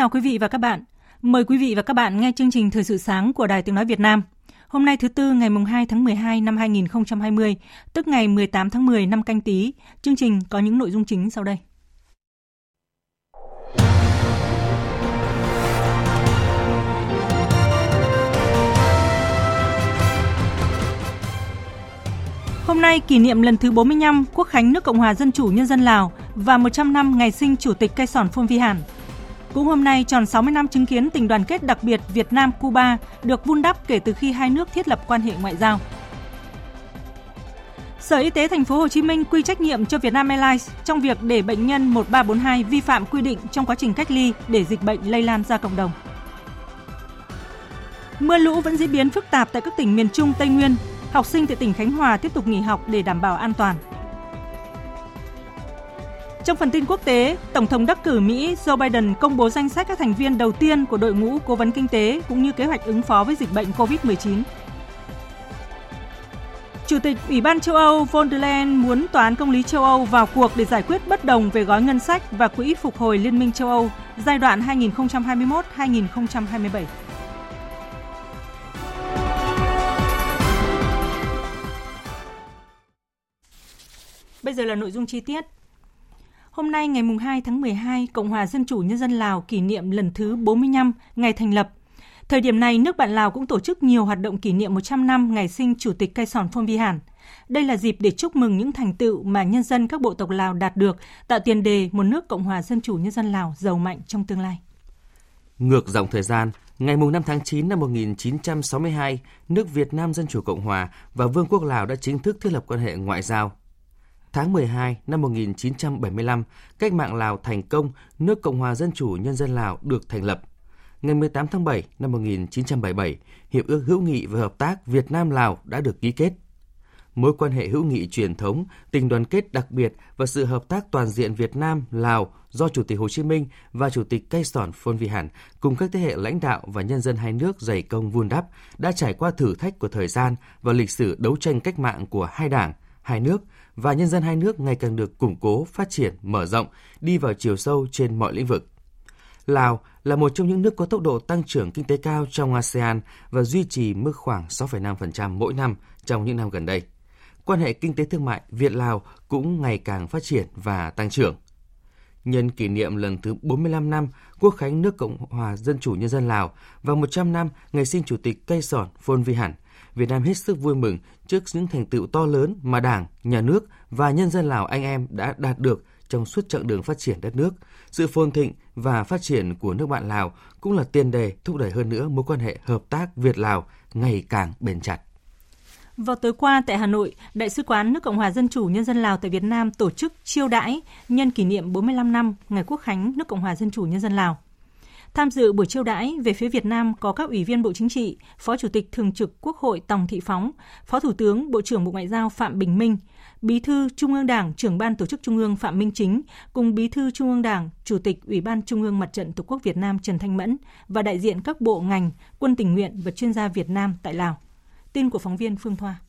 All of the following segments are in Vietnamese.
Chào quý vị và các bạn. Mời quý vị và các bạn nghe chương trình Thời sự sáng của Đài Tiếng Nói Việt Nam. Hôm nay thứ Tư ngày 2 tháng 12 năm 2020, tức ngày 18 tháng 10 năm canh tí, chương trình có những nội dung chính sau đây. Hôm nay kỷ niệm lần thứ 45 Quốc khánh nước Cộng hòa Dân chủ Nhân dân Lào và 100 năm ngày sinh Chủ tịch Cây Sòn Phôn Vi Hàn. Cũng hôm nay tròn 60 năm chứng kiến tình đoàn kết đặc biệt Việt Nam Cuba được vun đắp kể từ khi hai nước thiết lập quan hệ ngoại giao. Sở Y tế thành phố Hồ Chí Minh quy trách nhiệm cho Vietnam Airlines trong việc để bệnh nhân 1342 vi phạm quy định trong quá trình cách ly để dịch bệnh lây lan ra cộng đồng. Mưa lũ vẫn diễn biến phức tạp tại các tỉnh miền Trung, Tây Nguyên. Học sinh tại tỉnh Khánh Hòa tiếp tục nghỉ học để đảm bảo an toàn. Trong phần tin quốc tế, Tổng thống đắc cử Mỹ Joe Biden công bố danh sách các thành viên đầu tiên của đội ngũ cố vấn kinh tế cũng như kế hoạch ứng phó với dịch bệnh COVID-19. Chủ tịch Ủy ban châu Âu von der Leyen muốn Tòa án Công lý châu Âu vào cuộc để giải quyết bất đồng về gói ngân sách và quỹ phục hồi Liên minh châu Âu giai đoạn 2021-2027. Bây giờ là nội dung chi tiết. Hôm nay ngày 2 tháng 12, Cộng hòa Dân chủ Nhân dân Lào kỷ niệm lần thứ 45 ngày thành lập. Thời điểm này, nước bạn Lào cũng tổ chức nhiều hoạt động kỷ niệm 100 năm ngày sinh Chủ tịch Cây Sòn Phong Vi Hàn. Đây là dịp để chúc mừng những thành tựu mà nhân dân các bộ tộc Lào đạt được, tạo tiền đề một nước Cộng hòa Dân chủ Nhân dân Lào giàu mạnh trong tương lai. Ngược dòng thời gian, ngày 5 tháng 9 năm 1962, nước Việt Nam Dân chủ Cộng hòa và Vương quốc Lào đã chính thức thiết lập quan hệ ngoại giao. Tháng 12 năm 1975, cách mạng Lào thành công, nước Cộng hòa Dân chủ Nhân dân Lào được thành lập. Ngày 18 tháng 7 năm 1977, Hiệp ước hữu nghị và hợp tác Việt Nam-Lào đã được ký kết. Mối quan hệ hữu nghị truyền thống, tình đoàn kết đặc biệt và sự hợp tác toàn diện Việt Nam-Lào do Chủ tịch Hồ Chí Minh và Chủ tịch Cây Sòn Phôn Vi hẳn cùng các thế hệ lãnh đạo và nhân dân hai nước dày công vun đắp đã trải qua thử thách của thời gian và lịch sử đấu tranh cách mạng của hai đảng, hai nước và nhân dân hai nước ngày càng được củng cố, phát triển, mở rộng, đi vào chiều sâu trên mọi lĩnh vực. Lào là một trong những nước có tốc độ tăng trưởng kinh tế cao trong ASEAN và duy trì mức khoảng 6,5% mỗi năm trong những năm gần đây. Quan hệ kinh tế thương mại Việt-Lào cũng ngày càng phát triển và tăng trưởng. Nhân kỷ niệm lần thứ 45 năm Quốc khánh nước Cộng hòa Dân chủ Nhân dân Lào và 100 năm ngày sinh Chủ tịch Cây Sòn Phôn Vi Hẳn, Việt Nam hết sức vui mừng trước những thành tựu to lớn mà Đảng, Nhà nước và nhân dân Lào anh em đã đạt được trong suốt chặng đường phát triển đất nước. Sự phồn thịnh và phát triển của nước bạn Lào cũng là tiền đề thúc đẩy hơn nữa mối quan hệ hợp tác Việt-Lào ngày càng bền chặt. Vào tối qua tại Hà Nội, Đại sứ quán nước Cộng hòa Dân chủ Nhân dân Lào tại Việt Nam tổ chức chiêu đãi nhân kỷ niệm 45 năm Ngày Quốc khánh nước Cộng hòa Dân chủ Nhân dân Lào. Tham dự buổi chiêu đãi về phía Việt Nam có các ủy viên Bộ Chính trị, Phó Chủ tịch Thường trực Quốc hội Tòng Thị Phóng, Phó Thủ tướng Bộ trưởng Bộ Ngoại giao Phạm Bình Minh, Bí thư Trung ương Đảng, trưởng ban tổ chức Trung ương Phạm Minh Chính cùng Bí thư Trung ương Đảng, Chủ tịch Ủy ban Trung ương Mặt trận Tổ quốc Việt Nam Trần Thanh Mẫn và đại diện các bộ ngành, quân tình nguyện và chuyên gia Việt Nam tại Lào. Tin của phóng viên Phương Thoa.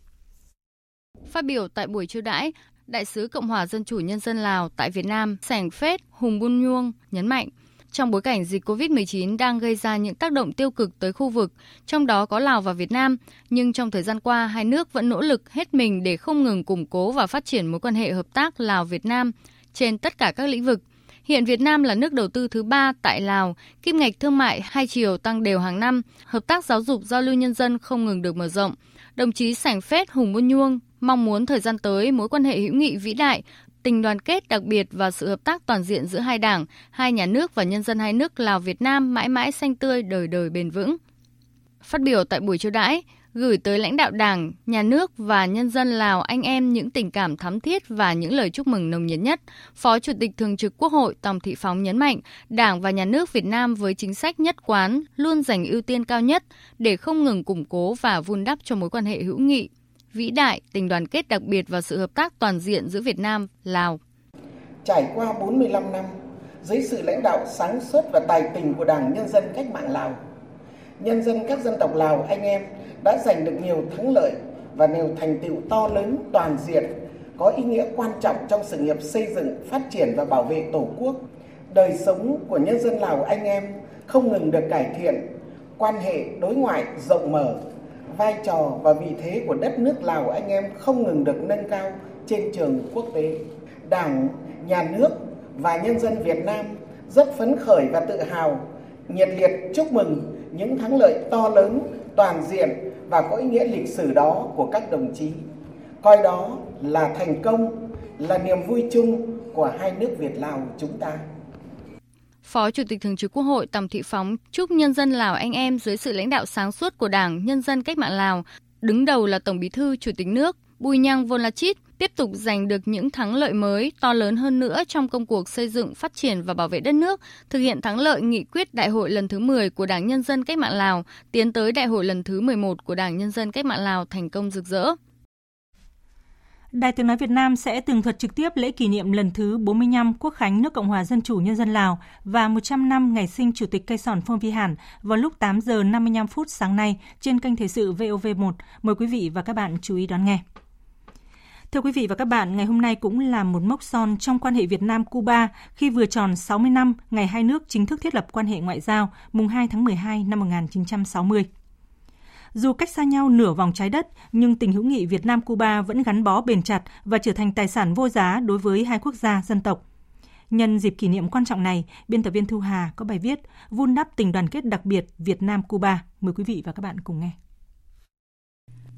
Phát biểu tại buổi chiêu đãi, Đại sứ Cộng hòa Dân chủ Nhân dân Lào tại Việt Nam Sảnh Phết Hùng Bun Nhuông nhấn mạnh, trong bối cảnh dịch COVID-19 đang gây ra những tác động tiêu cực tới khu vực, trong đó có Lào và Việt Nam, nhưng trong thời gian qua hai nước vẫn nỗ lực hết mình để không ngừng củng cố và phát triển mối quan hệ hợp tác Lào-Việt Nam trên tất cả các lĩnh vực. Hiện Việt Nam là nước đầu tư thứ ba tại Lào, kim ngạch thương mại hai chiều tăng đều hàng năm, hợp tác giáo dục giao lưu nhân dân không ngừng được mở rộng. Đồng chí Sảnh Phết Hùng Buôn Nhuông mong muốn thời gian tới mối quan hệ hữu nghị vĩ đại tình đoàn kết đặc biệt và sự hợp tác toàn diện giữa hai đảng, hai nhà nước và nhân dân hai nước Lào Việt Nam mãi mãi xanh tươi đời đời bền vững. Phát biểu tại buổi chiêu đãi, gửi tới lãnh đạo Đảng, Nhà nước và nhân dân Lào anh em những tình cảm thắm thiết và những lời chúc mừng nồng nhiệt nhất. Phó Chủ tịch Thường trực Quốc hội Tòng Thị Phóng nhấn mạnh, Đảng và Nhà nước Việt Nam với chính sách nhất quán luôn dành ưu tiên cao nhất để không ngừng củng cố và vun đắp cho mối quan hệ hữu nghị, vĩ đại, tình đoàn kết đặc biệt và sự hợp tác toàn diện giữa Việt Nam, Lào. Trải qua 45 năm, dưới sự lãnh đạo sáng suốt và tài tình của Đảng Nhân dân Cách mạng Lào, nhân dân các dân tộc Lào anh em đã giành được nhiều thắng lợi và nhiều thành tựu to lớn toàn diện có ý nghĩa quan trọng trong sự nghiệp xây dựng, phát triển và bảo vệ Tổ quốc. Đời sống của nhân dân Lào anh em không ngừng được cải thiện, quan hệ đối ngoại rộng mở, vai trò và vị thế của đất nước Lào anh em không ngừng được nâng cao trên trường quốc tế. Đảng, nhà nước và nhân dân Việt Nam rất phấn khởi và tự hào, nhiệt liệt chúc mừng những thắng lợi to lớn, toàn diện và có ý nghĩa lịch sử đó của các đồng chí. Coi đó là thành công, là niềm vui chung của hai nước Việt Lào chúng ta. Phó Chủ tịch Thường trực Quốc hội Tòng Thị Phóng chúc nhân dân Lào anh em dưới sự lãnh đạo sáng suốt của Đảng Nhân dân Cách mạng Lào, đứng đầu là Tổng Bí thư Chủ tịch nước Bùi Nhang Volachit tiếp tục giành được những thắng lợi mới to lớn hơn nữa trong công cuộc xây dựng, phát triển và bảo vệ đất nước, thực hiện thắng lợi nghị quyết Đại hội lần thứ 10 của Đảng Nhân dân Cách mạng Lào, tiến tới Đại hội lần thứ 11 của Đảng Nhân dân Cách mạng Lào thành công rực rỡ. Đài Tiếng Nói Việt Nam sẽ tường thuật trực tiếp lễ kỷ niệm lần thứ 45 Quốc khánh nước Cộng hòa Dân chủ Nhân dân Lào và 100 năm ngày sinh Chủ tịch Cây Sòn Phong Vi Hàn vào lúc 8 giờ 55 phút sáng nay trên kênh Thời sự VOV1. Mời quý vị và các bạn chú ý đón nghe. Thưa quý vị và các bạn, ngày hôm nay cũng là một mốc son trong quan hệ Việt Nam-Cuba khi vừa tròn 60 năm ngày hai nước chính thức thiết lập quan hệ ngoại giao mùng 2 tháng 12 năm 1960. Dù cách xa nhau nửa vòng trái đất, nhưng tình hữu nghị Việt Nam-Cuba vẫn gắn bó bền chặt và trở thành tài sản vô giá đối với hai quốc gia dân tộc. Nhân dịp kỷ niệm quan trọng này, biên tập viên Thu Hà có bài viết Vun đắp tình đoàn kết đặc biệt Việt Nam-Cuba. Mời quý vị và các bạn cùng nghe.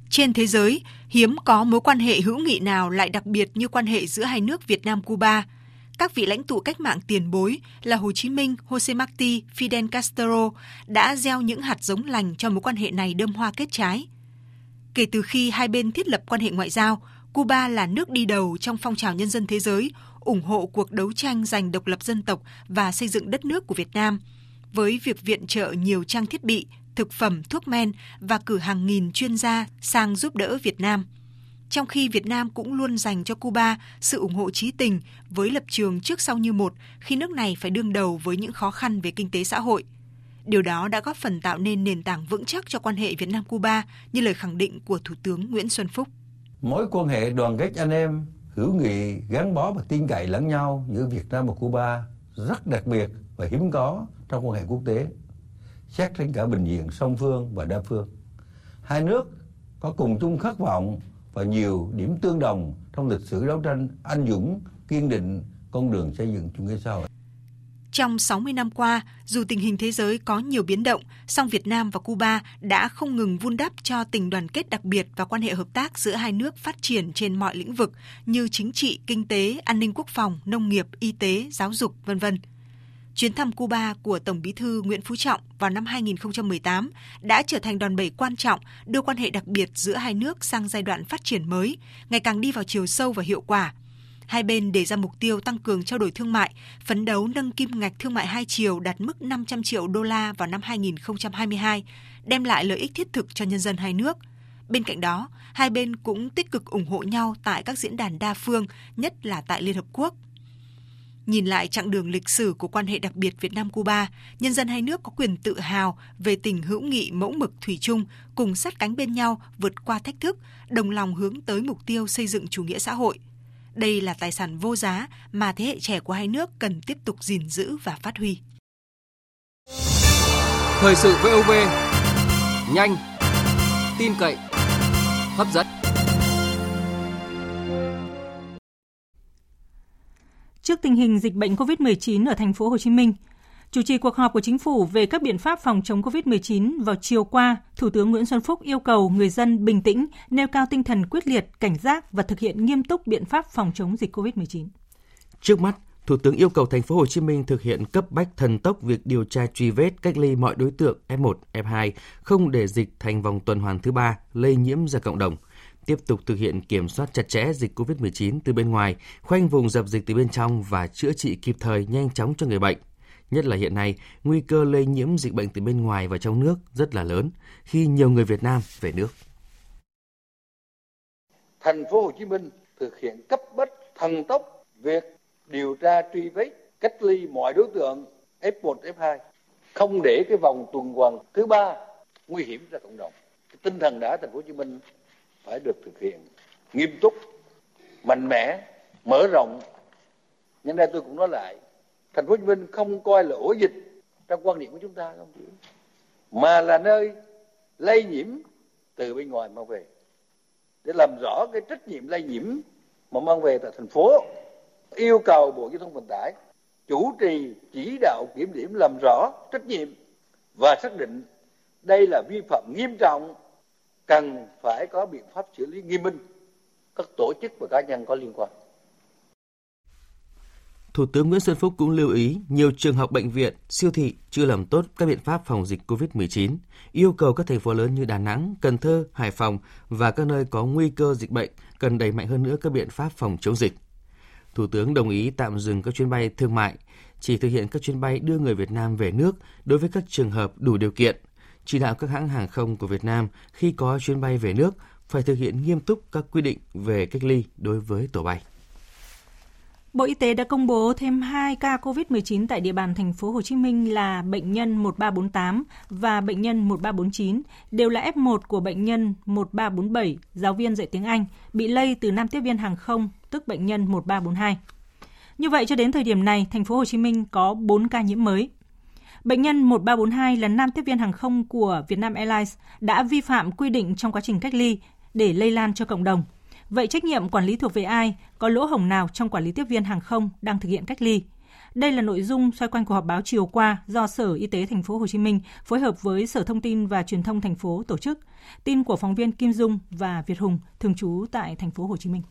Trên thế giới, hiếm có mối quan hệ hữu nghị nào lại đặc biệt như quan hệ giữa hai nước Việt Nam-Cuba. Các vị lãnh tụ cách mạng tiền bối là Hồ Chí Minh, Jose Marti, Fidel Castro đã gieo những hạt giống lành cho mối quan hệ này đơm hoa kết trái. Kể từ khi hai bên thiết lập quan hệ ngoại giao, Cuba là nước đi đầu trong phong trào nhân dân thế giới, ủng hộ cuộc đấu tranh giành độc lập dân tộc và xây dựng đất nước của Việt Nam, với việc viện trợ nhiều trang thiết bị, thực phẩm, thuốc men và cử hàng nghìn chuyên gia sang giúp đỡ Việt Nam. Trong khi Việt Nam cũng luôn dành cho Cuba sự ủng hộ trí tình với lập trường trước sau như một khi nước này phải đương đầu với những khó khăn về kinh tế xã hội. Điều đó đã góp phần tạo nên nền tảng vững chắc cho quan hệ Việt Nam-Cuba như lời khẳng định của Thủ tướng Nguyễn Xuân Phúc. Mối quan hệ đoàn kết anh em, hữu nghị, gắn bó và tin cậy lẫn nhau giữa Việt Nam và Cuba rất đặc biệt và hiếm có trong quan hệ quốc tế xét trên cả bình diện song phương và đa phương. Hai nước có cùng chung khát vọng và nhiều điểm tương đồng trong lịch sử đấu tranh anh dũng, kiên định con đường xây dựng chủ nghĩa xã hội. Trong 60 năm qua, dù tình hình thế giới có nhiều biến động, song Việt Nam và Cuba đã không ngừng vun đắp cho tình đoàn kết đặc biệt và quan hệ hợp tác giữa hai nước phát triển trên mọi lĩnh vực như chính trị, kinh tế, an ninh quốc phòng, nông nghiệp, y tế, giáo dục, vân vân. Chuyến thăm Cuba của Tổng Bí thư Nguyễn Phú Trọng vào năm 2018 đã trở thành đòn bẩy quan trọng đưa quan hệ đặc biệt giữa hai nước sang giai đoạn phát triển mới, ngày càng đi vào chiều sâu và hiệu quả. Hai bên đề ra mục tiêu tăng cường trao đổi thương mại, phấn đấu nâng kim ngạch thương mại hai chiều đạt mức 500 triệu đô la vào năm 2022, đem lại lợi ích thiết thực cho nhân dân hai nước. Bên cạnh đó, hai bên cũng tích cực ủng hộ nhau tại các diễn đàn đa phương, nhất là tại Liên Hợp Quốc, Nhìn lại chặng đường lịch sử của quan hệ đặc biệt Việt Nam-Cuba, nhân dân hai nước có quyền tự hào về tình hữu nghị mẫu mực thủy chung, cùng sát cánh bên nhau vượt qua thách thức, đồng lòng hướng tới mục tiêu xây dựng chủ nghĩa xã hội. Đây là tài sản vô giá mà thế hệ trẻ của hai nước cần tiếp tục gìn giữ và phát huy. Thời sự VOV, nhanh, tin cậy, hấp dẫn. Trước tình hình dịch bệnh COVID-19 ở thành phố Hồ Chí Minh, chủ trì cuộc họp của chính phủ về các biện pháp phòng chống COVID-19 vào chiều qua, Thủ tướng Nguyễn Xuân Phúc yêu cầu người dân bình tĩnh, nêu cao tinh thần quyết liệt, cảnh giác và thực hiện nghiêm túc biện pháp phòng chống dịch COVID-19. Trước mắt, Thủ tướng yêu cầu thành phố Hồ Chí Minh thực hiện cấp bách thần tốc việc điều tra truy vết cách ly mọi đối tượng F1, F2, không để dịch thành vòng tuần hoàn thứ ba lây nhiễm ra cộng đồng. Tiếp tục thực hiện kiểm soát chặt chẽ dịch COVID-19 từ bên ngoài, khoanh vùng dập dịch từ bên trong và chữa trị kịp thời nhanh chóng cho người bệnh. Nhất là hiện nay, nguy cơ lây nhiễm dịch bệnh từ bên ngoài và trong nước rất là lớn khi nhiều người Việt Nam về nước. Thành phố Hồ Chí Minh thực hiện cấp bách thần tốc việc điều tra truy vết cách ly mọi đối tượng F1, F2 không để cái vòng tuần hoàn thứ ba nguy hiểm ra cộng đồng. Cái tinh thần đã thành phố Hồ Chí Minh phải được thực hiện nghiêm túc, mạnh mẽ, mở rộng. Nhân đây tôi cũng nói lại, thành phố Hồ Chí Minh không coi là ổ dịch trong quan niệm của chúng ta không mà là nơi lây nhiễm từ bên ngoài mang về để làm rõ cái trách nhiệm lây nhiễm mà mang về tại thành phố yêu cầu Bộ Giao thông Vận tải chủ trì chỉ đạo kiểm điểm làm rõ trách nhiệm và xác định đây là vi phạm nghiêm trọng cần phải có biện pháp xử lý nghiêm minh các tổ chức và cá nhân có liên quan. Thủ tướng Nguyễn Xuân Phúc cũng lưu ý nhiều trường học bệnh viện, siêu thị chưa làm tốt các biện pháp phòng dịch COVID-19, yêu cầu các thành phố lớn như Đà Nẵng, Cần Thơ, Hải Phòng và các nơi có nguy cơ dịch bệnh cần đẩy mạnh hơn nữa các biện pháp phòng chống dịch. Thủ tướng đồng ý tạm dừng các chuyến bay thương mại, chỉ thực hiện các chuyến bay đưa người Việt Nam về nước đối với các trường hợp đủ điều kiện. Chỉ đạo các hãng hàng không của Việt Nam khi có chuyến bay về nước phải thực hiện nghiêm túc các quy định về cách ly đối với tổ bay. Bộ Y tế đã công bố thêm 2 ca COVID-19 tại địa bàn thành phố Hồ Chí Minh là bệnh nhân 1348 và bệnh nhân 1349, đều là F1 của bệnh nhân 1347, giáo viên dạy tiếng Anh, bị lây từ nam tiếp viên hàng không, tức bệnh nhân 1342. Như vậy cho đến thời điểm này, thành phố Hồ Chí Minh có 4 ca nhiễm mới. Bệnh nhân 1342 là nam tiếp viên hàng không của Vietnam Airlines đã vi phạm quy định trong quá trình cách ly để lây lan cho cộng đồng. Vậy trách nhiệm quản lý thuộc về ai? Có lỗ hổng nào trong quản lý tiếp viên hàng không đang thực hiện cách ly? Đây là nội dung xoay quanh cuộc họp báo chiều qua do Sở Y tế thành phố Hồ Chí Minh phối hợp với Sở Thông tin và Truyền thông thành phố tổ chức. Tin của phóng viên Kim Dung và Việt Hùng, thường trú tại thành phố Hồ Chí Minh.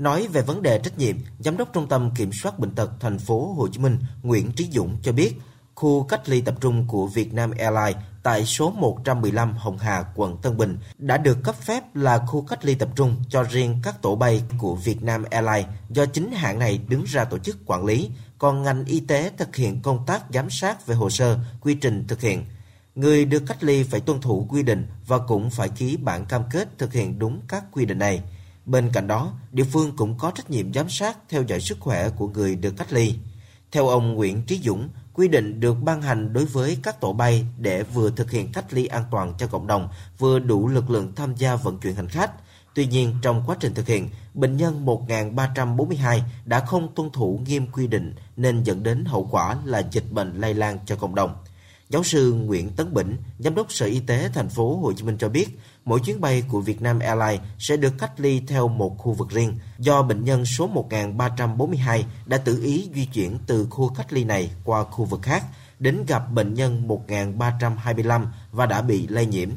Nói về vấn đề trách nhiệm, Giám đốc Trung tâm Kiểm soát Bệnh tật thành phố Hồ Chí Minh Nguyễn Trí Dũng cho biết, khu cách ly tập trung của Vietnam Airlines tại số 115 Hồng Hà, quận Tân Bình đã được cấp phép là khu cách ly tập trung cho riêng các tổ bay của Vietnam Airlines do chính hãng này đứng ra tổ chức quản lý, còn ngành y tế thực hiện công tác giám sát về hồ sơ, quy trình thực hiện. Người được cách ly phải tuân thủ quy định và cũng phải ký bản cam kết thực hiện đúng các quy định này. Bên cạnh đó, địa phương cũng có trách nhiệm giám sát theo dõi sức khỏe của người được cách ly. Theo ông Nguyễn Trí Dũng, quy định được ban hành đối với các tổ bay để vừa thực hiện cách ly an toàn cho cộng đồng, vừa đủ lực lượng tham gia vận chuyển hành khách. Tuy nhiên, trong quá trình thực hiện, bệnh nhân 1342 đã không tuân thủ nghiêm quy định nên dẫn đến hậu quả là dịch bệnh lây lan cho cộng đồng. Giáo sư Nguyễn Tấn Bỉnh, giám đốc Sở Y tế thành phố Hồ Chí Minh cho biết, mỗi chuyến bay của Vietnam Airlines sẽ được cách ly theo một khu vực riêng do bệnh nhân số 1342 đã tự ý di chuyển từ khu cách ly này qua khu vực khác đến gặp bệnh nhân 1325 và đã bị lây nhiễm.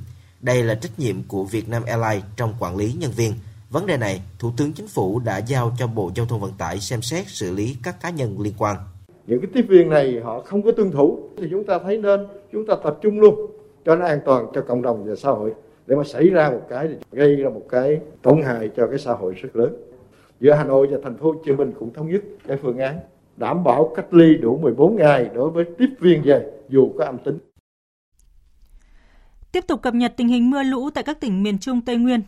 Đây là trách nhiệm của Vietnam Airlines trong quản lý nhân viên. Vấn đề này, Thủ tướng Chính phủ đã giao cho Bộ Giao thông Vận tải xem xét xử lý các cá nhân liên quan những cái tiếp viên này họ không có tuân thủ thì chúng ta thấy nên chúng ta tập trung luôn cho nó an toàn cho cộng đồng và xã hội để mà xảy ra một cái gây ra một cái tổn hại cho cái xã hội rất lớn giữa Hà Nội và thành phố Hồ Chí Minh cũng thống nhất cái phương án đảm bảo cách ly đủ 14 ngày đối với tiếp viên về dù có âm tính. Tiếp tục cập nhật tình hình mưa lũ tại các tỉnh miền Trung Tây Nguyên.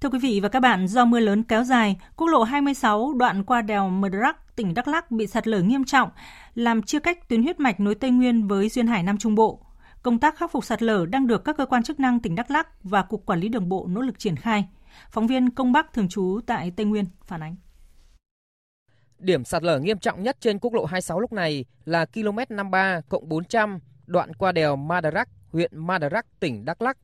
Thưa quý vị và các bạn, do mưa lớn kéo dài, quốc lộ 26 đoạn qua đèo Mờ Đắc tỉnh Đắk Lắk bị sạt lở nghiêm trọng, làm chia cách tuyến huyết mạch nối Tây Nguyên với duyên hải Nam Trung Bộ. Công tác khắc phục sạt lở đang được các cơ quan chức năng tỉnh Đắk Lắk và Cục Quản lý Đường bộ nỗ lực triển khai. Phóng viên Công Bắc thường trú tại Tây Nguyên phản ánh. Điểm sạt lở nghiêm trọng nhất trên quốc lộ 26 lúc này là km 53 400 đoạn qua đèo Madarak, huyện Madarak, tỉnh Đắk Lắk.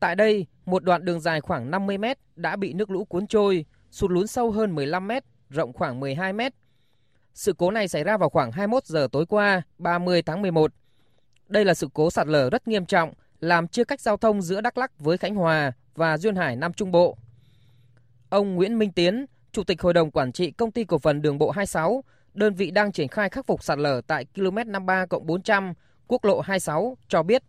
Tại đây, một đoạn đường dài khoảng 50 mét đã bị nước lũ cuốn trôi, sụt lún sâu hơn 15 mét, rộng khoảng 12 mét. Sự cố này xảy ra vào khoảng 21 giờ tối qua, 30 tháng 11. Đây là sự cố sạt lở rất nghiêm trọng, làm chia cách giao thông giữa Đắk Lắk với Khánh Hòa và Duyên Hải Nam Trung Bộ. Ông Nguyễn Minh Tiến, Chủ tịch Hội đồng Quản trị Công ty Cổ phần Đường bộ 26, đơn vị đang triển khai khắc phục sạt lở tại km 53 400 quốc lộ 26 cho biết.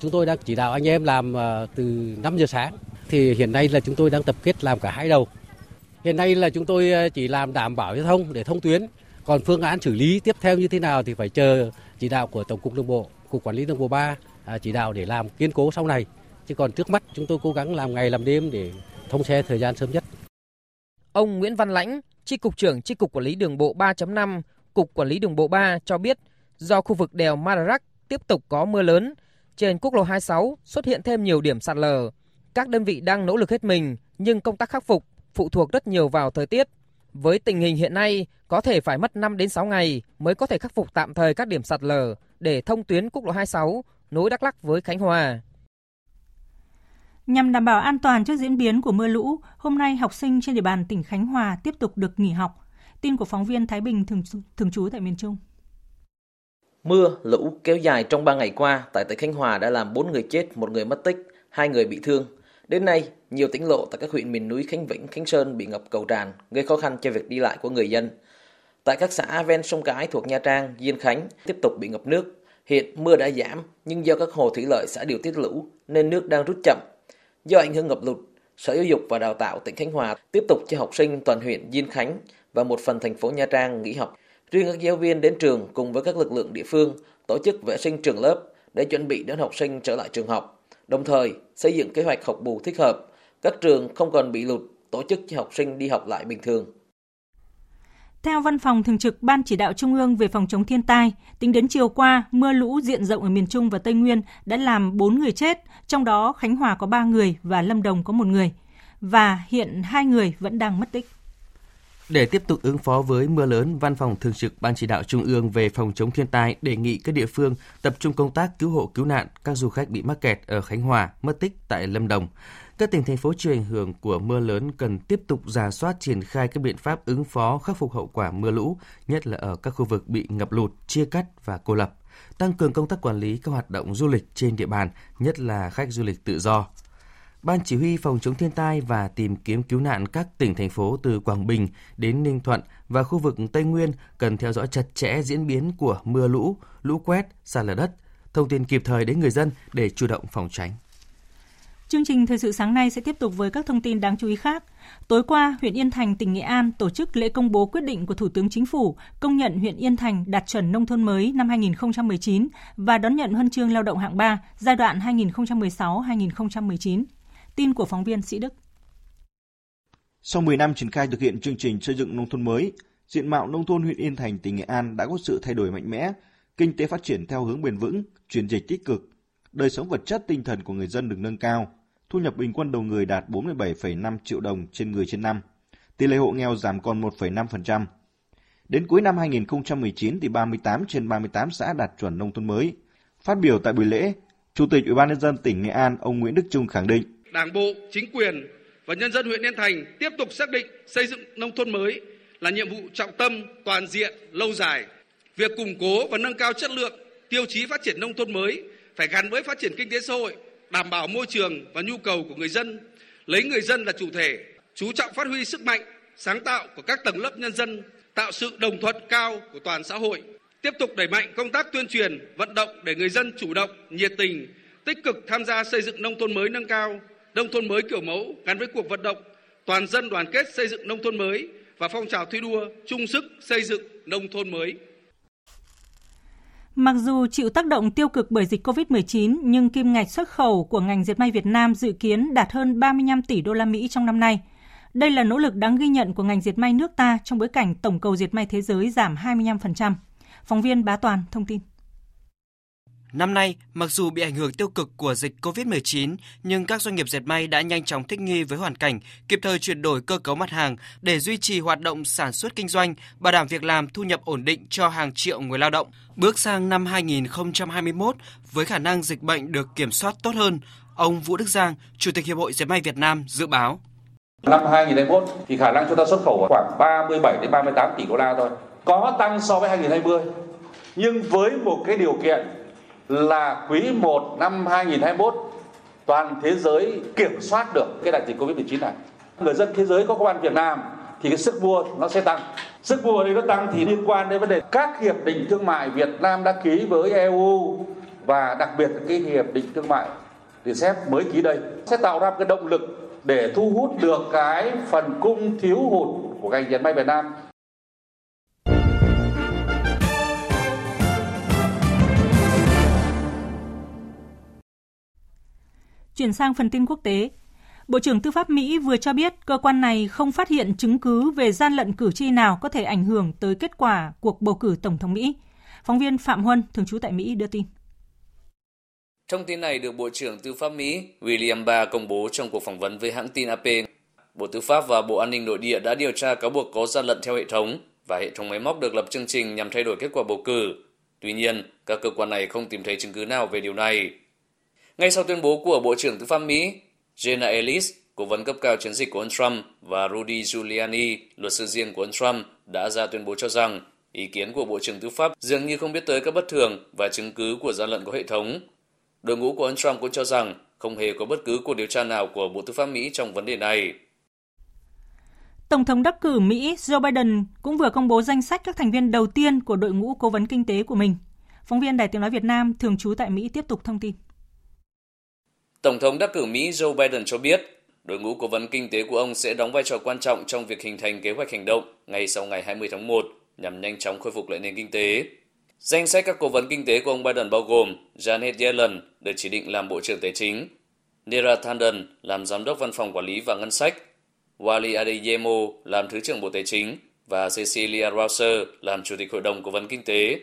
Chúng tôi đang chỉ đạo anh em làm ờ, từ 5 giờ sáng. Thì hiện nay là chúng tôi đang tập kết làm cả hai đầu. Hiện nay là chúng tôi ờ, chỉ làm đảm bảo giao thông để thông tuyến. Còn phương án xử lý tiếp theo như thế nào thì phải chờ chỉ đạo của Tổng cục Đường bộ, Cục Quản lý Đường bộ 3 à, chỉ đạo để làm kiên cố sau này. Chứ còn trước mắt chúng tôi cố gắng làm ngày làm đêm để thông xe thời gian sớm nhất. Ông Nguyễn Văn Lãnh, Tri Cục trưởng Tri Cục Quản lý Đường bộ 3.5, Cục Quản lý Đường bộ 3 cho biết do khu vực đèo Madarak tiếp tục có mưa lớn, trên quốc lộ 26 xuất hiện thêm nhiều điểm sạt lở. Các đơn vị đang nỗ lực hết mình, nhưng công tác khắc phục phụ thuộc rất nhiều vào thời tiết. Với tình hình hiện nay, có thể phải mất 5 đến 6 ngày mới có thể khắc phục tạm thời các điểm sạt lở để thông tuyến quốc lộ 26 nối Đắk Lắk với Khánh Hòa. Nhằm đảm bảo an toàn trước diễn biến của mưa lũ, hôm nay học sinh trên địa bàn tỉnh Khánh Hòa tiếp tục được nghỉ học. Tin của phóng viên Thái Bình thường, thường trú tại miền Trung. Mưa, lũ kéo dài trong 3 ngày qua tại tỉnh Khánh Hòa đã làm 4 người chết, một người mất tích, hai người bị thương. Đến nay, nhiều tỉnh lộ tại các huyện miền núi Khánh Vĩnh, Khánh Sơn bị ngập cầu tràn, gây khó khăn cho việc đi lại của người dân. Tại các xã ven sông Cái thuộc Nha Trang, Diên Khánh tiếp tục bị ngập nước. Hiện mưa đã giảm, nhưng do các hồ thủy lợi xã điều tiết lũ nên nước đang rút chậm. Do ảnh hưởng ngập lụt, Sở Giáo dục và Đào tạo tỉnh Khánh Hòa tiếp tục cho học sinh toàn huyện Diên Khánh và một phần thành phố Nha Trang nghỉ học. Riêng các giáo viên đến trường cùng với các lực lượng địa phương tổ chức vệ sinh trường lớp để chuẩn bị đón học sinh trở lại trường học. Đồng thời, xây dựng kế hoạch học bù thích hợp, các trường không còn bị lụt, tổ chức cho học sinh đi học lại bình thường. Theo Văn phòng Thường trực Ban Chỉ đạo Trung ương về phòng chống thiên tai, tính đến chiều qua, mưa lũ diện rộng ở miền Trung và Tây Nguyên đã làm 4 người chết, trong đó Khánh Hòa có 3 người và Lâm Đồng có một người. Và hiện hai người vẫn đang mất tích. Để tiếp tục ứng phó với mưa lớn, Văn phòng Thường trực Ban Chỉ đạo Trung ương về phòng chống thiên tai đề nghị các địa phương tập trung công tác cứu hộ cứu nạn các du khách bị mắc kẹt ở Khánh Hòa, mất tích tại Lâm Đồng. Các tỉnh thành phố chịu ảnh hưởng của mưa lớn cần tiếp tục giả soát triển khai các biện pháp ứng phó khắc phục hậu quả mưa lũ, nhất là ở các khu vực bị ngập lụt, chia cắt và cô lập. Tăng cường công tác quản lý các hoạt động du lịch trên địa bàn, nhất là khách du lịch tự do. Ban chỉ huy phòng chống thiên tai và tìm kiếm cứu nạn các tỉnh thành phố từ Quảng Bình đến Ninh Thuận và khu vực Tây Nguyên cần theo dõi chặt chẽ diễn biến của mưa lũ, lũ quét, sạt lở đất, thông tin kịp thời đến người dân để chủ động phòng tránh. Chương trình thời sự sáng nay sẽ tiếp tục với các thông tin đáng chú ý khác. Tối qua, huyện Yên Thành, tỉnh Nghệ An tổ chức lễ công bố quyết định của Thủ tướng Chính phủ công nhận huyện Yên Thành đạt chuẩn nông thôn mới năm 2019 và đón nhận huân chương lao động hạng 3 giai đoạn 2016-2019. Tin của phóng viên Sĩ Đức. Sau 10 năm triển khai thực hiện chương trình xây dựng nông thôn mới, diện mạo nông thôn huyện Yên Thành, tỉnh Nghệ An đã có sự thay đổi mạnh mẽ, kinh tế phát triển theo hướng bền vững, chuyển dịch tích cực, đời sống vật chất tinh thần của người dân được nâng cao, thu nhập bình quân đầu người đạt 47,5 triệu đồng trên người trên năm, tỷ lệ hộ nghèo giảm còn 1,5%. Đến cuối năm 2019 thì 38 trên 38 xã đạt chuẩn nông thôn mới. Phát biểu tại buổi lễ, Chủ tịch Ủy ban nhân dân tỉnh Nghệ An ông Nguyễn Đức Trung khẳng định: Đảng bộ, chính quyền và nhân dân huyện Yên Thành tiếp tục xác định xây dựng nông thôn mới là nhiệm vụ trọng tâm, toàn diện, lâu dài. Việc củng cố và nâng cao chất lượng tiêu chí phát triển nông thôn mới phải gắn với phát triển kinh tế xã hội, đảm bảo môi trường và nhu cầu của người dân, lấy người dân là chủ thể, chú trọng phát huy sức mạnh, sáng tạo của các tầng lớp nhân dân, tạo sự đồng thuận cao của toàn xã hội, tiếp tục đẩy mạnh công tác tuyên truyền, vận động để người dân chủ động, nhiệt tình, tích cực tham gia xây dựng nông thôn mới nâng cao, nông thôn mới kiểu mẫu gắn với cuộc vận động toàn dân đoàn kết xây dựng nông thôn mới và phong trào thi đua chung sức xây dựng nông thôn mới. Mặc dù chịu tác động tiêu cực bởi dịch COVID-19, nhưng kim ngạch xuất khẩu của ngành dệt may Việt Nam dự kiến đạt hơn 35 tỷ đô la Mỹ trong năm nay. Đây là nỗ lực đáng ghi nhận của ngành dệt may nước ta trong bối cảnh tổng cầu dệt may thế giới giảm 25%. Phóng viên Bá Toàn thông tin. Năm nay, mặc dù bị ảnh hưởng tiêu cực của dịch COVID-19, nhưng các doanh nghiệp dệt may đã nhanh chóng thích nghi với hoàn cảnh, kịp thời chuyển đổi cơ cấu mặt hàng để duy trì hoạt động sản xuất kinh doanh, bảo đảm việc làm thu nhập ổn định cho hàng triệu người lao động. Bước sang năm 2021, với khả năng dịch bệnh được kiểm soát tốt hơn, ông Vũ Đức Giang, Chủ tịch Hiệp hội Dệt may Việt Nam dự báo. Năm 2021 thì khả năng chúng ta xuất khẩu khoảng 37 đến 38 tỷ đô la thôi. Có tăng so với 2020. Nhưng với một cái điều kiện là quý 1 năm 2021 toàn thế giới kiểm soát được cái đại dịch Covid-19 này. Người dân thế giới có công an Việt Nam thì cái sức mua nó sẽ tăng. Sức mua đây nó tăng thì liên quan đến vấn đề các hiệp định thương mại Việt Nam đã ký với EU và đặc biệt là cái hiệp định thương mại RCEP mới ký đây sẽ tạo ra cái động lực để thu hút được cái phần cung thiếu hụt của ngành dệt may Việt Nam. Chuyển sang phần tin quốc tế, Bộ trưởng Tư pháp Mỹ vừa cho biết cơ quan này không phát hiện chứng cứ về gian lận cử tri nào có thể ảnh hưởng tới kết quả cuộc bầu cử Tổng thống Mỹ. Phóng viên Phạm Huân, thường trú tại Mỹ, đưa tin. Thông tin này được Bộ trưởng Tư pháp Mỹ William Barr công bố trong cuộc phỏng vấn với hãng tin AP. Bộ Tư pháp và Bộ An ninh Nội địa đã điều tra cáo buộc có gian lận theo hệ thống và hệ thống máy móc được lập chương trình nhằm thay đổi kết quả bầu cử. Tuy nhiên, các cơ quan này không tìm thấy chứng cứ nào về điều này. Ngay sau tuyên bố của Bộ trưởng Tư pháp Mỹ, Jenna Ellis, cố vấn cấp cao chiến dịch của ông Trump và Rudy Giuliani, luật sư riêng của ông Trump, đã ra tuyên bố cho rằng ý kiến của Bộ trưởng Tư pháp dường như không biết tới các bất thường và chứng cứ của gian lận có hệ thống. Đội ngũ của ông Trump cũng cho rằng không hề có bất cứ cuộc điều tra nào của Bộ Tư pháp Mỹ trong vấn đề này. Tổng thống đắc cử Mỹ Joe Biden cũng vừa công bố danh sách các thành viên đầu tiên của đội ngũ cố vấn kinh tế của mình. Phóng viên Đài Tiếng Nói Việt Nam thường trú tại Mỹ tiếp tục thông tin. Tổng thống đắc cử Mỹ Joe Biden cho biết, đội ngũ cố vấn kinh tế của ông sẽ đóng vai trò quan trọng trong việc hình thành kế hoạch hành động ngay sau ngày 20 tháng 1 nhằm nhanh chóng khôi phục lại nền kinh tế. Danh sách các cố vấn kinh tế của ông Biden bao gồm Janet Yellen được chỉ định làm Bộ trưởng Tài chính, Nera Tanden làm Giám đốc Văn phòng Quản lý và Ngân sách, Wally Adeyemo làm Thứ trưởng Bộ Tài chính và Cecilia Rauser làm Chủ tịch Hội đồng Cố vấn Kinh tế.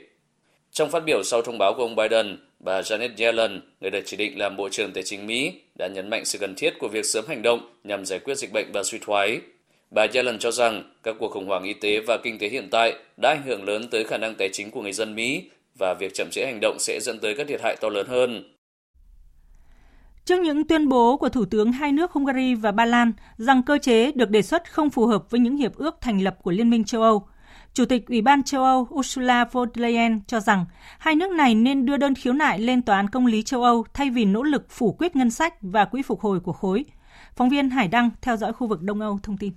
Trong phát biểu sau thông báo của ông Biden, bà Janet Yellen, người được chỉ định làm Bộ trưởng Tài chính Mỹ, đã nhấn mạnh sự cần thiết của việc sớm hành động nhằm giải quyết dịch bệnh và suy thoái. Bà Yellen cho rằng các cuộc khủng hoảng y tế và kinh tế hiện tại đã ảnh hưởng lớn tới khả năng tài chính của người dân Mỹ và việc chậm trễ hành động sẽ dẫn tới các thiệt hại to lớn hơn. Trước những tuyên bố của Thủ tướng hai nước Hungary và Ba Lan rằng cơ chế được đề xuất không phù hợp với những hiệp ước thành lập của Liên minh châu Âu, Chủ tịch Ủy ban châu Âu Ursula von der Leyen cho rằng hai nước này nên đưa đơn khiếu nại lên Tòa án Công lý châu Âu thay vì nỗ lực phủ quyết ngân sách và quỹ phục hồi của khối. Phóng viên Hải Đăng theo dõi khu vực Đông Âu thông tin.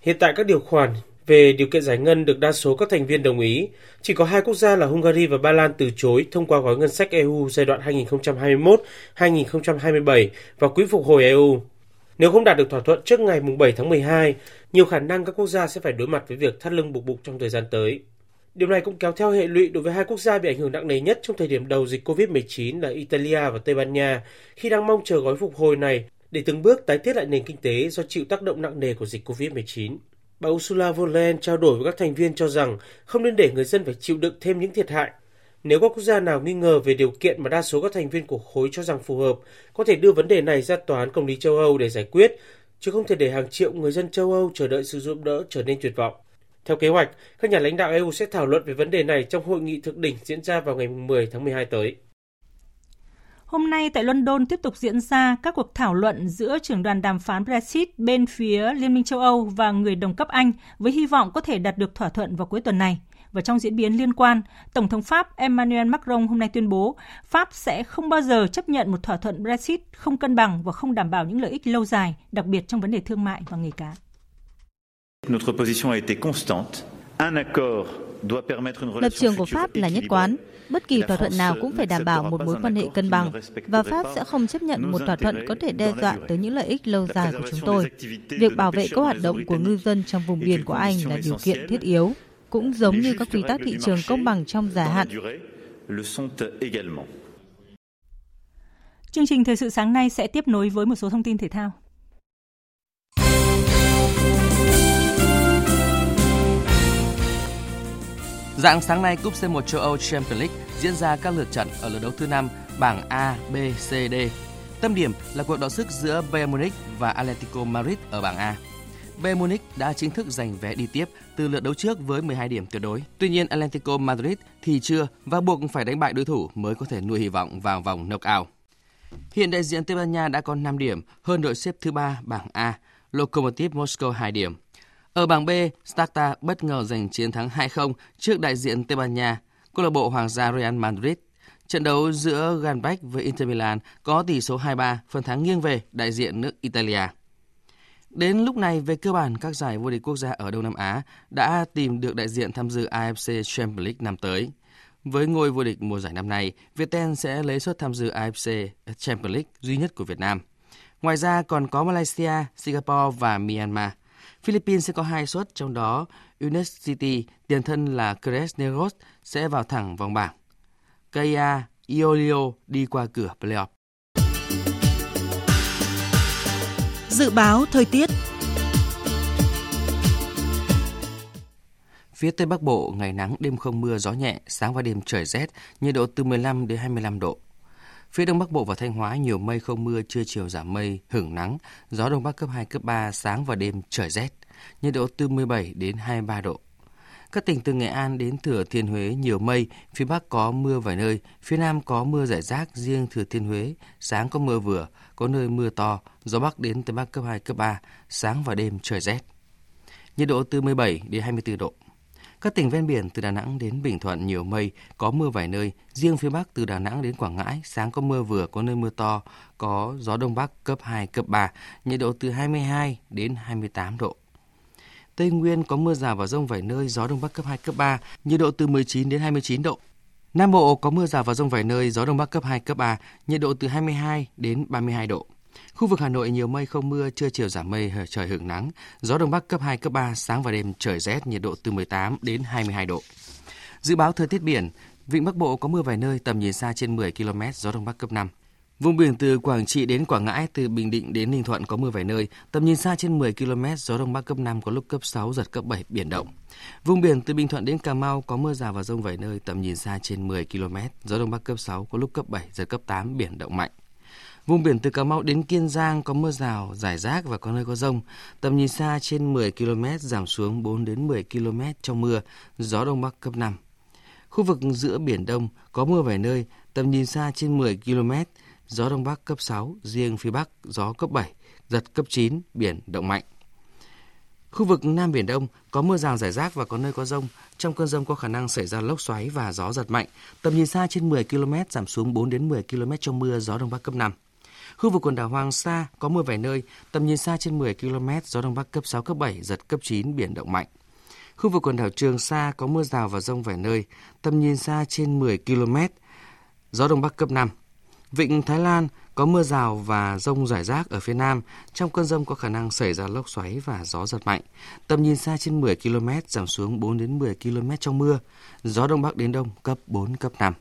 Hiện tại các điều khoản về điều kiện giải ngân được đa số các thành viên đồng ý. Chỉ có hai quốc gia là Hungary và Ba Lan từ chối thông qua gói ngân sách EU giai đoạn 2021-2027 và quỹ phục hồi EU. Nếu không đạt được thỏa thuận trước ngày 7 tháng 12, nhiều khả năng các quốc gia sẽ phải đối mặt với việc thắt lưng buộc bụng trong thời gian tới. Điều này cũng kéo theo hệ lụy đối với hai quốc gia bị ảnh hưởng nặng nề nhất trong thời điểm đầu dịch COVID-19 là Italia và Tây Ban Nha, khi đang mong chờ gói phục hồi này để từng bước tái thiết lại nền kinh tế do chịu tác động nặng nề của dịch COVID-19. Bà Ursula von der Leyen trao đổi với các thành viên cho rằng không nên để người dân phải chịu đựng thêm những thiệt hại. Nếu các quốc gia nào nghi ngờ về điều kiện mà đa số các thành viên của khối cho rằng phù hợp, có thể đưa vấn đề này ra tòa án công lý châu Âu để giải quyết, chứ không thể để hàng triệu người dân châu Âu chờ đợi sự giúp đỡ trở nên tuyệt vọng. Theo kế hoạch, các nhà lãnh đạo EU sẽ thảo luận về vấn đề này trong hội nghị thượng đỉnh diễn ra vào ngày 10 tháng 12 tới. Hôm nay tại London tiếp tục diễn ra các cuộc thảo luận giữa trưởng đoàn đàm phán Brexit bên phía Liên minh châu Âu và người đồng cấp Anh với hy vọng có thể đạt được thỏa thuận vào cuối tuần này. Và trong diễn biến liên quan, Tổng thống Pháp Emmanuel Macron hôm nay tuyên bố Pháp sẽ không bao giờ chấp nhận một thỏa thuận Brexit không cân bằng và không đảm bảo những lợi ích lâu dài, đặc biệt trong vấn đề thương mại và nghề cá. Notre position a été constante. Un accord Lập trường của Pháp là nhất quán. Bất kỳ thỏa thuận nào cũng phải đảm bảo một mối quan hệ cân bằng, và Pháp sẽ không chấp nhận một thỏa thuận có thể đe dọa tới những lợi ích lâu dài của chúng tôi. Việc bảo vệ các hoạt động của ngư dân trong vùng biển của Anh là điều kiện thiết yếu, cũng giống như các quy tắc thị trường công bằng trong dài hạn. Chương trình Thời sự sáng nay sẽ tiếp nối với một số thông tin thể thao. Dạng sáng nay, Cúp C1 châu Âu Champions League diễn ra các lượt trận ở lượt đấu thứ 5 bảng A, B, C, D. Tâm điểm là cuộc đọ sức giữa Bayern Munich và Atletico Madrid ở bảng A. Bayern Munich đã chính thức giành vé đi tiếp từ lượt đấu trước với 12 điểm tuyệt đối. Tuy nhiên Atletico Madrid thì chưa và buộc phải đánh bại đối thủ mới có thể nuôi hy vọng vào vòng knockout. Hiện đại diện Tây Ban Nha đã có 5 điểm, hơn đội xếp thứ ba bảng A, Lokomotiv Moscow 2 điểm. Ở bảng B, Sparta bất ngờ giành chiến thắng 2-0 trước đại diện Tây Ban Nha, câu lạc bộ Hoàng gia Real Madrid. Trận đấu giữa Ganbach với Inter Milan có tỷ số 2-3, phần thắng nghiêng về đại diện nước Italia. Đến lúc này, về cơ bản, các giải vô địch quốc gia ở Đông Nam Á đã tìm được đại diện tham dự AFC Champions League năm tới. Với ngôi vô địch mùa giải năm nay, Viettel sẽ lấy suất tham dự AFC Champions League duy nhất của Việt Nam. Ngoài ra còn có Malaysia, Singapore và Myanmar. Philippines sẽ có hai suất, trong đó University, tiền thân là Cresneros, sẽ vào thẳng vòng bảng. Kaya, Iolio đi qua cửa playoff. Dự báo thời tiết Phía Tây Bắc Bộ, ngày nắng, đêm không mưa, gió nhẹ, sáng và đêm trời rét, nhiệt độ từ 15 đến 25 độ. Phía Đông Bắc Bộ và Thanh Hóa nhiều mây không mưa, trưa chiều giảm mây, hưởng nắng, gió Đông Bắc cấp 2, cấp 3, sáng và đêm trời rét, nhiệt độ từ 17 đến 23 độ. Các tỉnh từ Nghệ An đến Thừa Thiên Huế nhiều mây, phía Bắc có mưa vài nơi, phía Nam có mưa rải rác, riêng Thừa Thiên Huế, sáng có mưa vừa, có nơi mưa to, gió Bắc đến Tây Bắc cấp 2, cấp 3, sáng và đêm trời rét. Nhiệt độ từ 17 đến 24 độ. Các tỉnh ven biển từ Đà Nẵng đến Bình Thuận nhiều mây, có mưa vài nơi. Riêng phía Bắc từ Đà Nẵng đến Quảng Ngãi, sáng có mưa vừa, có nơi mưa to, có gió Đông Bắc cấp 2, cấp 3, nhiệt độ từ 22 đến 28 độ. Tây Nguyên có mưa rào và rông vài nơi, gió Đông Bắc cấp 2, cấp 3, nhiệt độ từ 19 đến 29 độ. Nam Bộ có mưa rào và rông vài nơi, gió Đông Bắc cấp 2, cấp 3, nhiệt độ từ 22 đến 32 độ. Khu vực Hà Nội nhiều mây không mưa, trưa chiều giảm mây, trời hưởng nắng, gió đông bắc cấp 2 cấp 3, sáng và đêm trời rét, nhiệt độ từ 18 đến 22 độ. Dự báo thời tiết biển, vịnh Bắc Bộ có mưa vài nơi, tầm nhìn xa trên 10 km, gió đông bắc cấp 5. Vùng biển từ Quảng Trị đến Quảng Ngãi, từ Bình Định đến Ninh Thuận có mưa vài nơi, tầm nhìn xa trên 10 km, gió đông bắc cấp 5 có lúc cấp 6 giật cấp 7 biển động. Vùng biển từ Bình Thuận đến Cà Mau có mưa rào và rông vài nơi, tầm nhìn xa trên 10 km, gió đông bắc cấp 6 có lúc cấp 7 giật cấp 8 biển động mạnh. Vùng biển từ Cà Mau đến Kiên Giang có mưa rào, rải rác và có nơi có rông. Tầm nhìn xa trên 10 km giảm xuống 4 đến 10 km trong mưa, gió đông bắc cấp 5. Khu vực giữa biển Đông có mưa vài nơi, tầm nhìn xa trên 10 km, gió đông bắc cấp 6, riêng phía bắc gió cấp 7, giật cấp 9, biển động mạnh. Khu vực Nam Biển Đông có mưa rào rải rác và có nơi có rông. Trong cơn rông có khả năng xảy ra lốc xoáy và gió giật mạnh. Tầm nhìn xa trên 10 km giảm xuống 4 đến 10 km trong mưa, gió đông bắc cấp 5. Khu vực quần đảo Hoàng Sa có mưa vài nơi, tầm nhìn xa trên 10 km, gió đông bắc cấp 6, cấp 7, giật cấp 9, biển động mạnh. Khu vực quần đảo Trường Sa có mưa rào và rông vài nơi, tầm nhìn xa trên 10 km, gió đông bắc cấp 5. Vịnh Thái Lan có mưa rào và rông rải rác ở phía nam. Trong cơn rông có khả năng xảy ra lốc xoáy và gió giật mạnh. Tầm nhìn xa trên 10 km, giảm xuống 4 đến 10 km trong mưa. Gió đông bắc đến đông cấp 4, cấp 5.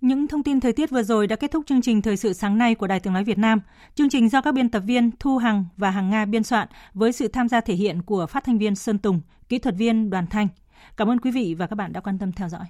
Những thông tin thời tiết vừa rồi đã kết thúc chương trình thời sự sáng nay của Đài Tiếng nói Việt Nam. Chương trình do các biên tập viên Thu Hằng và Hằng Nga biên soạn với sự tham gia thể hiện của phát thanh viên Sơn Tùng, kỹ thuật viên Đoàn Thanh. Cảm ơn quý vị và các bạn đã quan tâm theo dõi.